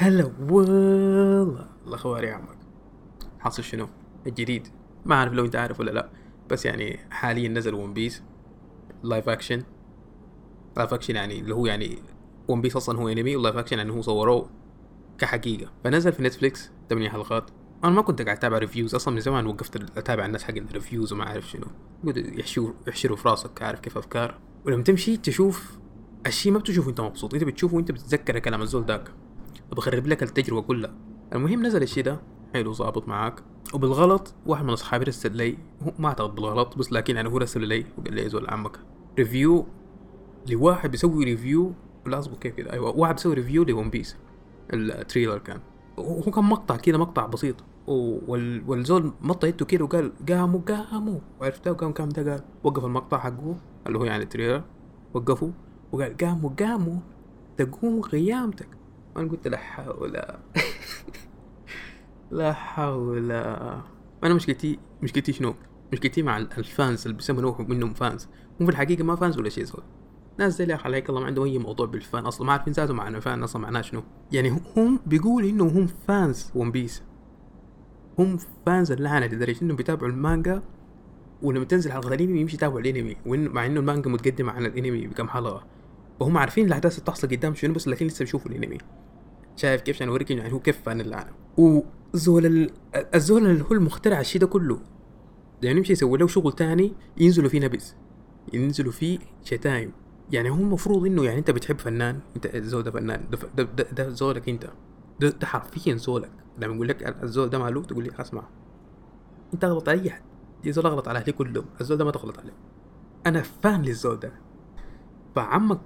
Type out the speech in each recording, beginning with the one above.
هلا والله. الاخبار يا عمك. حاصل شنو؟ الجديد. ما أعرف لو أنت عارف ولا لا بس يعني حاليا نزل One Piece live action live action يعني اللي هو يعني One Piece أصلا هو انمي وال live action يعني هو صوروه كحقيقة. فنزل في Netflix 8 حلقات. أنا ما كنت قاعد أتابع reviews أصلا من زمان وقفت أتابع الناس حق ال reviews وما أعرف شنو. يحشروا يحشروا في راسك عارف كيف أفكار. ولما تمشي تشوف الشيء ما بتشوفه انت مبسوط. انت بتشوفه وأنت بتتذكر كلام الزول ذاك. وبخرب لك التجربة كلها. المهم نزل الشيء ده. حلو ظابط معاك. وبالغلط واحد من أصحابي رسل لي. هو ما أعتقد بالغلط بس لكن يعني هو رسل لي وقال لي زول عمك. review لواحد بيسوي review. لا أصبر كيف كذا أيوه واحد بيسوي review ل One Piece. ال trailer كان. هو كان مقطع كذا مقطع بسيط. وال... والزول مط يده كده وقال قاموا قاموا. وعرفتها وقام قام ده قال وقف المقطع حقه اللي هو يعني ال trailer. وقفوا وقال قاموا قاموا. تقوم قيامتك وأنا قلت لا حول لا حول. أنا مشكلتي مشكلتي شنو؟ مشكلتي مع ال fans اللي بيسموا منهم fans. هم في الحقيقة ما fans ولا شيء زول ناس زي اللي عليك الله ما عندهم أي موضوع بال fan. أصلا ما عارفين ذاته معنى fan أصلا معناه شنو؟ يعني هم بيقولوا انهم هم fans One Piece. هم fans اللعنة. لدرجة إنهم بيتابعوا المانجا ولما تنزل حلقة الأنمي يمشي يتابع الأنمي وإن مع إنه المانجا متقدمة عن الأنمي بكم حلقة. وهم عارفين الأحداث اللي بتحصل قدام شنو بس لكن لسه بيشوفوا الأنمي. شايف كيف عشان اوريك يعني هو كيف fan اللعنه وزول ال... الزول اللي هو المخترع الشيء ده كله يعني يمشي يسوي له شغل تاني ينزلوا فيه نبز ينزلوا فيه شتايم. يعني هو المفروض إنه يعني أنت بتحب فنان أنت الزول ده فنان ده, ده, ده, ده زولك أنت. ده, ده حرفيا زولك. لما يقول لك الزول ده ماله تقول لي أسمع. أنت اغلط على أي حد. زول أغلط على أهلي كلهم. الزول ده ما تغلط عليه أنا فان للزول ده. فعمك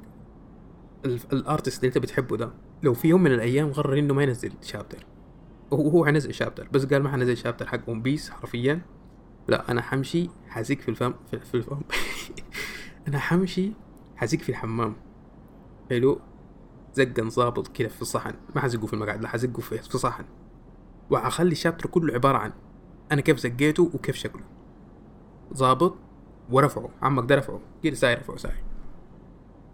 الأرتست اللي أنت بتحبه ده لو في يوم من الأيام قرر إنه ما ينزل شابتر هو هو حينزل شابتر بس قال ما حنزل شابتر حق ون بيس حرفيا. لا أنا حمشي حزيك في الفم في, في الفم. أنا حمشي حزيك في الحمام. حلو؟ زقا ظابط كده في الصحن ما حزقه في المقعد لا حزقه في, في صحن. وحخلي ال chapter كله عبارة عن أنا كيف زقيته وكيف شكله. ظابط ورفعه عمك ده رفعه. كده ساي رفعه ساي.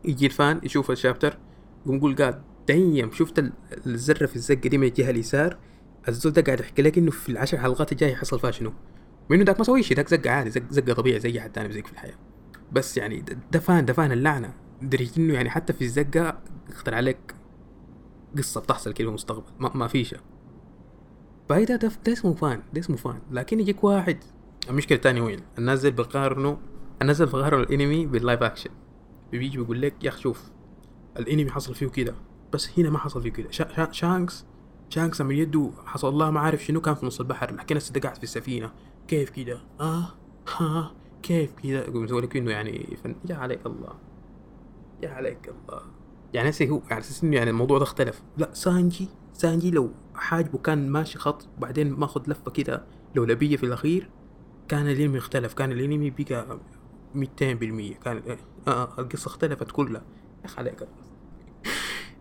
يجي ال fan يشوف ال chapter يقوم يقول قال دايم شفت الزرة في الزقة دي من الجهة اليسار الزول ده قاعد يحكي لك إنه في العشر حلقات الجاية حصل فيها شنو؟ انه داك ما سوي شيء داك زقة عادي زق زقة طبيعي زي حد تاني بزق في الحياة. بس يعني ده fan ده fan اللعنة. دري إنه يعني حتى في الزقة اخترع عليك قصة بتحصل كده في المستقبل. ما, ما فيش فهي ده, ده, اسمه fan ده اسمه fan. لكن يجيك واحد المشكلة الثانية وين؟ الناس زي بيقارنوا الناس زي بيقارنوا الانمي بال live action بيجي بيقول لك يا أخي شوف الانمي حصل فيه كده. بس هنا ما حصل فيه كده. شا شا شانكس شانكس من يده حصل الله ما عارف شنو كان في نص البحر لكن هسه قاعد في السفينة. كيف كده؟ آه ها كيف يقوم يسوي لك إنه يعني فن. يا عليك الله. يا عليك الله. يعني هسه هو على أساس إنه يعني الموضوع ده اختلف. لا سانجي سانجي لو حاجبه كان ماشي خط بعدين ماخذ لفة كده لولبية في الأخير كان الأنمي اختلف. كان الأنمي بقى 200% كان آه, آه القصة اختلفت كلها. يا عليك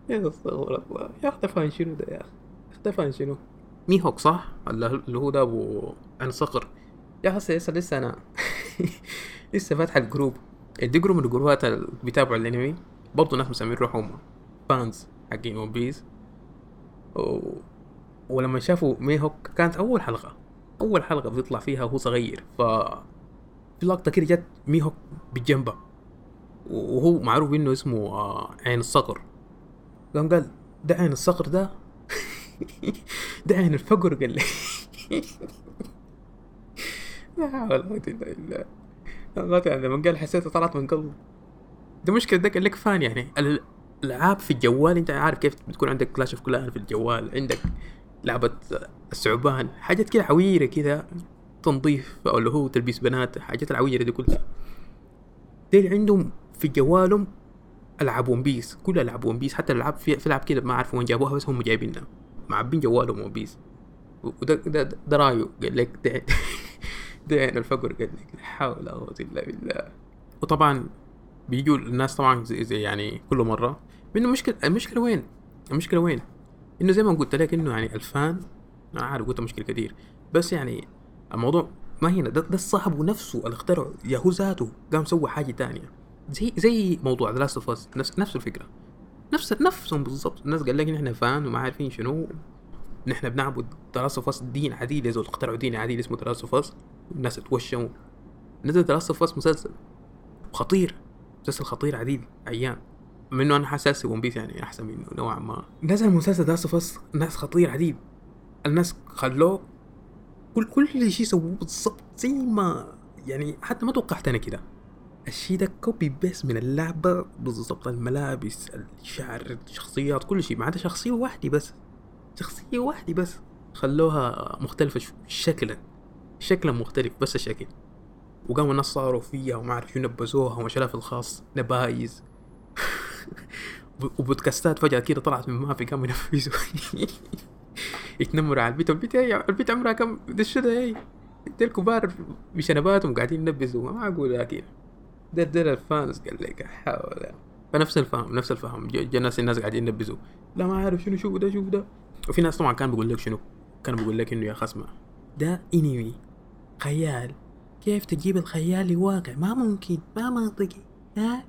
يا استغفر الله يا اختفى عن شنو ده يا أخي؟ اختفى عن شنو؟ ميهوك صح؟ ولا اللي هو ده أبو عين صقر. يا هسه لسه لسه أنا لسه فاتح ال group. دي group من الجروبات اللي بيتابعوا الأنمي. برضه ناس مسمين روحهم fans حقين One Piece و... ولما شافوا ميهوك كانت أول حلقة. أول حلقة بيطلع فيها وهو صغير. ف في لقطة كده جت ميهوك بجنبه. وهو معروف إنه اسمه آه عين الصقر. قام قال ده عين الصقر ده. ده عين الفقر قال لي. لا حول ولا قوة إلا بالله. لما قال حسيته طلعت من قلبه. ده مشكلة ده قال لك fan يعني. الألعاب في الجوال أنت عارف كيف بتكون عندك Clash of Clan في الجوال عندك لعبة الثعبان حاجات كده عويرة كده تنظيف أو اللي هو تلبيس بنات حاجات العويرة دي كلها. ديل عندهم في جوالهم ألعاب One Piece كل ألعاب One Piece حتى الألعاب في, ألعاب كده ما أعرف وين جابوها بس هم جايبينها. معبين جوالهم One Piece وده ده, ده, ده رأيه قال لك ده يعني الفقر قال لك لا حول ولا قوة إلا بالله. وطبعا بيجوا الناس طبعا زي, زي يعني كل مرة انه مشكلة المشكلة وين؟ المشكلة وين؟ إنه زي ما قلت لك إنه يعني ال fan أنا عارف قلت مشكلة كثير بس يعني الموضوع ما هنا ده, ده الصاحب نفسه اللي اخترعه يا هو ذاته قام سوى حاجة تانية. زي زي موضوع The Last of Us نفس الفكرة. نفس نفسهم بالضبط. الناس قال لك نحن fan وما عارفين شنو. نحن بنعبد The Last of Us دين عديل يا زول. اخترعوا دين عديل اسمه The Last of Us الناس توشموا. نزل The Last of Us مسلسل. خطير. مسلسل خطير عديل عيان. من انه أنا حاسس One Piece يعني أحسن منه نوعا ما. نزل مسلسل The Last of Us ناس خطير عديل الناس خلوه كل كل شيء سووه بالضبط زي ما يعني حتى ما توقعت أنا كده. الشيء ده copy paste من اللعبة بالضبط الملابس الشعر الشخصيات كل شيء ما عدا شخصية واحدة بس شخصية واحدة بس. خلوها مختلفة شكلا شكلا مختلف بس الشكل. وقاموا الناس صاروا فيها وما أعرف شو نبزوها وما في الخاص نبايز. وبودكاستات فجأة كده طلعت من ما في قاموا ينفذوا. يتنمروا على البيت. البيت هي البيت عمرها كم دش ده هي الكبار بشنباتهم قاعدين ينبزوا ما أقول لكن ده ده الفانس قال لك حول. فنفس الفهم نفس الفهم. جا ناس الناس قاعدين ينبزوا لا ما عارف شنو شوف ده شوف ده. وفي ناس طبعا كان بيقول لك شنو؟ كان بيقول لك إنه يا خصمة. ده إنمي. خيال. كيف تجيب الخيال لواقع؟ ما ممكن. ما منطقي. ها؟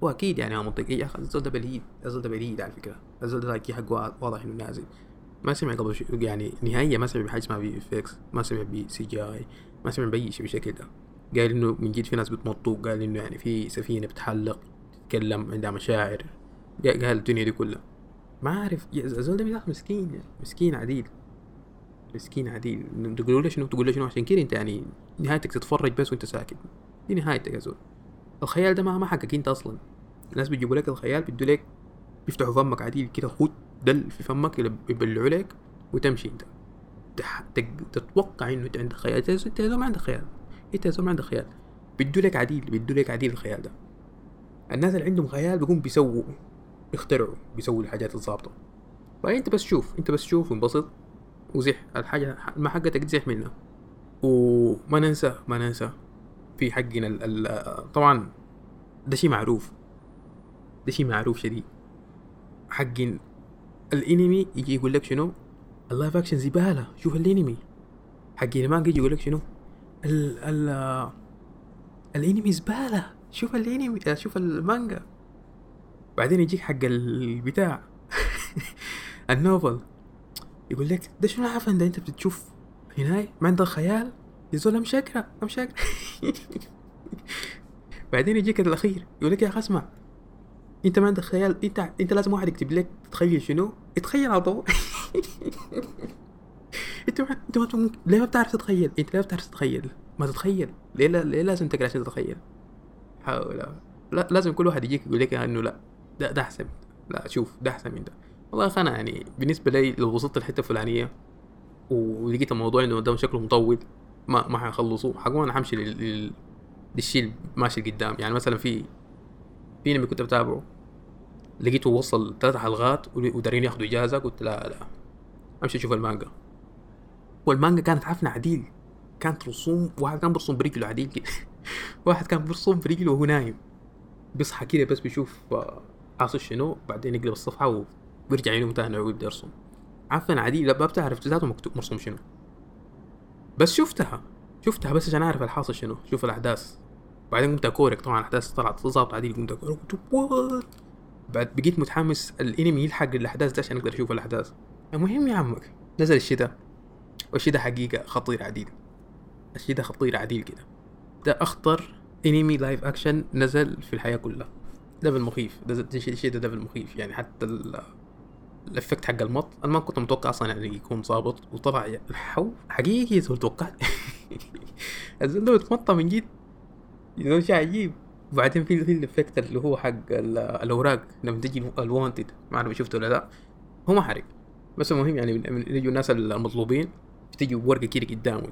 واكيد يعني ما منطقي. يا أخي الزول ده بليد. الزول ده بليد على فكرة. الزول ده حق واضح إنه نازل. ما سمع قبل شو يعني نهائيا ما سمع بحاجة اسمها FX ما سمع ب CGI ما سمع بأي شيء بالشكل ده. قال إنه من جد في ناس بتمطوا قال إنه يعني في سفينة بتحلق تتكلم عندها مشاعر. قال الدنيا دي كلها. ما أعرف الزول ده مسكين مسكين عديل. مسكين عديل. تقولوا له شنو؟ تقول له شنو؟ عشان كده أنت يعني نهايتك تتفرج بس وأنت ساكت. دي نهايتك يا زول. الخيال ده ما ما حقك أنت أصلا. الناس بيجيبوا لك الخيال بيدوا لك بيفتحوا فمك عديل كده خد دل في فمك يبلعوا لك وتمشي أنت. تتوقع إنه أنت عندك خيال. أنت ما عندك خيال. انت يا ما عندك خيال. بيدوا لك عديل بيدوا لك عديل الخيال ده. الناس اللي عندهم خيال بيقوم بيسووا يخترعوا بيسووا الحاجات الظابطة فانت بس شوف انت بس شوف وانبسط وزح. الحاجة ما حقتك تزح منها. وما ننسى ما ننسى في حقنا ال ال طبعا ده شيء معروف. ده شيء معروف شديد. حق الانمي يجي يقول لك شنو؟ ال live action زباله شوف الانمي. حق المانجا يجي يقول لك شنو؟ ال ال الانمي زباله شوف الانمي شوف المانجا. بعدين يجيك حق البتاع. ال novel. يقول لك ده شنو العفن ده؟ انت بتشوف هنا ما عندك خيال؟ يا زول ام شاكرة ام شاكرة بعدين يجيك الأخير. يقول لك يا أخي اسمع انت ما عندك خيال. انت انت لازم واحد يكتب لك تتخيل شنو؟ اتخيل على طول. انت ما انت ما ليه ما بتعرف تتخيل؟ انت ليه ما بتعرف تتخيل؟ ما تتخيل. ليه. ليه لازم تقرأ عشان تتخيل؟ حاول لا لازم كل واحد يجيك يقول لك إنه لا ده ده أحسن. لا شوف ده أحسن من ده. والله أنا يعني بالنسبة لي لو وصلت الحته الفلانيه ولقيت الموضوع إنه ده شكله مطول ما ما حيخلصوا حقول أنا حمشي لل... للشيء ماشي قدام يعني مثلا في في انمي كنت بتابعه لقيته وصل ثلاث حلقات ودارين ياخذوا إجازة قلت لا لا. أمشي أشوف المانجا. والمانجا كانت عفنة عديل. كانت رسوم واحد كان برسم برجله عديل كده. واحد كان برسم برجله وهو نايم. بيصحى كده بس بيشوف حاصل شنو بعدين يقلب الصفحة ويرجع ينوم تاني ويبدأ يرسم. عفن عديل. ما بتعرف ذاته مكتوب مرسوم شنو. بس شفتها. شفتها بس عشان أعرف الحاصل شنو شوف الأحداث. بعدين قمت أكورك. طبعا الأحداث طلعت ظابط عديل. قمت أكورك. قلت بعد بقيت متحمس الأنمي يلحق الأحداث ده عشان أقدر أشوف الأحداث. المهم يا عمك نزل الشي ده. والشي ده حقيقة خطير عديل الشي ده خطير عديل كده. ده أخطر انمي live action نزل في الحياة كلها. ده بالمخيف ده الشيء ده, ده بالمخيف يعني حتى ال effect حق المط أنا ما كنت متوقع أصلا يعني يكون ظابط وطلع الحو حقيقي زول توقعت الزول ده بيتمطى من جد. زول شيء عجيب. وبعدين في في ال effect اللي هو حق الأوراق. لما تجي ال wanted ما أعرف شفته ولا لا. هو ما حرق بس المهم يعني يجوا الناس المطلوبين تجي ورقه كده قدامه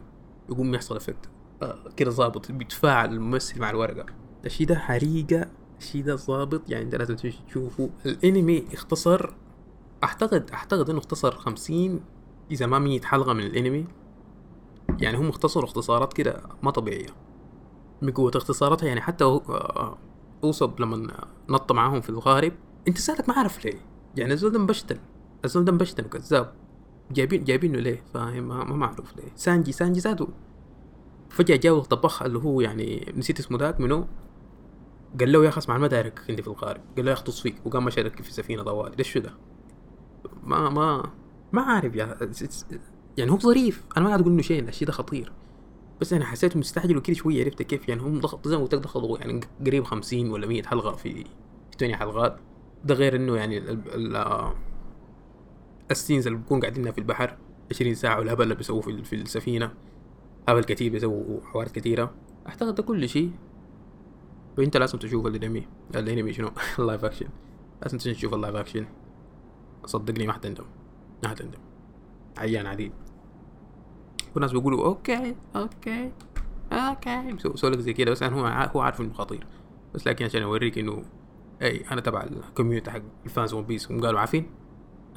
يقوم يحصل إفكت. آه كده ظابط بيتفاعل الممثل مع الورقة. الشيء ده حريقة الشيء ده ظابط يعني انت لازم تشوفه. الانمي اختصر أعتقد أعتقد إنه اختصر خمسين إذا ما مية حلقة من الانمي. يعني هم اختصروا اختصارات كده ما طبيعية. من قوة اختصاراتها يعني حتى آه، أوصب لما نط معاهم في الغارب. انت سألك ما عارف ليه. يعني الزول ده مبشتل الزول ده مبشتل وكذاب. جايبين جايبينه ليه؟ فاهم ما, معروف ليه. سانجي سانجي ذاته فجأة جاو طبخ اللي هو يعني نسيت اسمه ذاك منو؟ قال له يا أخي اسمع ما دايرك عندي في القارب قال له يا أخي طص فيك وقام مشى يركب في سفينة طوالي شو ده ما ما ما عارف يا يعني هو ظريف. أنا ما قاعد أقول إنه شيء الشيء ده خطير. بس أنا حسيته مستعجل وكده شوية عرفت كيف يعني هم ضغط زي ما قلت لك ضغطوا يعني قريب 50 ولا 100 حلقة في في 8 حلقات. ده غير إنه يعني ال scenes اللي بيكون قاعدين في البحر 20 ساعة والهبل اللي بيسووه في, في السفينة. هبل كثير بيسووا حوارات كثيره أعتقد ده كل شيء. وإنت لازم تشوف الانمي الانمي شنو؟ ال live action لازم تشوف ال live action صدقني ما حتندم. ما حتندم. عيان عديل. وناس بيقولوا okay okay okay. بيسووا لك زي كده. بس يعني هو هو عارف إنه خطير. بس لكن عشان أوريك إنه إي أنا تبع ال community حق ال fans One Piece هم قالوا عارفين؟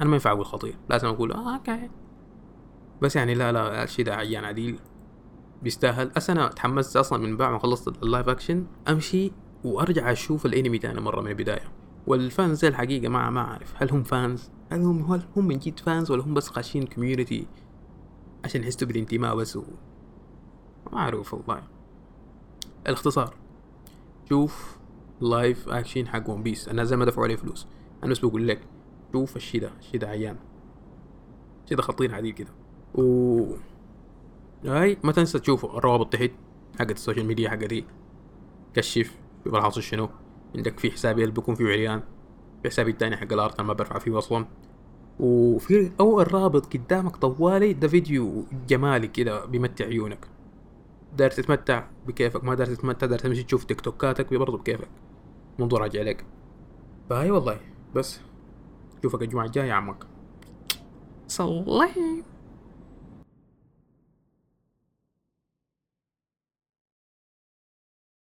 أنا ما ينفع أقول خطير لازم أقول آه okay. بس يعني لا لا الشيء ده عيان عديل. بيستاهل أنا تحمست أصلا من بعد ما خلصت ال live action أمشي وأرجع أشوف الأنمي تاني مرة من البداية. وال fans الحقيقة ما ما أعرف هل هم fans؟ هل هم هل هم من جد fans ولا هم بس خاشين community عشان يحسوا بالانتماء بس و... ما أعرف والله. الاختصار. شوف live action حق One Piece أنا زي ما دفعوا عليه فلوس. أنا بس بقول لك شوف الشي ده الشي ده عيان. الشي ده خطين عديد كده. و هاي ما تنسى تشوف الروابط تحت حقت ال social media حقتي. كشف شوف الحاصل شنو؟ عندك في حسابي اللي بيكون فيه عريان؟ في حسابي التاني حق الأرت أنا ما برفع فيه أصلا. وفي اول رابط قدامك طوالي ده فيديو جمالي كده بيمتع عيونك. داير تتمتع بكيفك ما داير تتمتع داير تمشي تشوف تيك توكاتك برضه بكيفك. الموضوع راجع لك. فهاي والله بس. شوفك الجمعة الجاية يا عمك صلي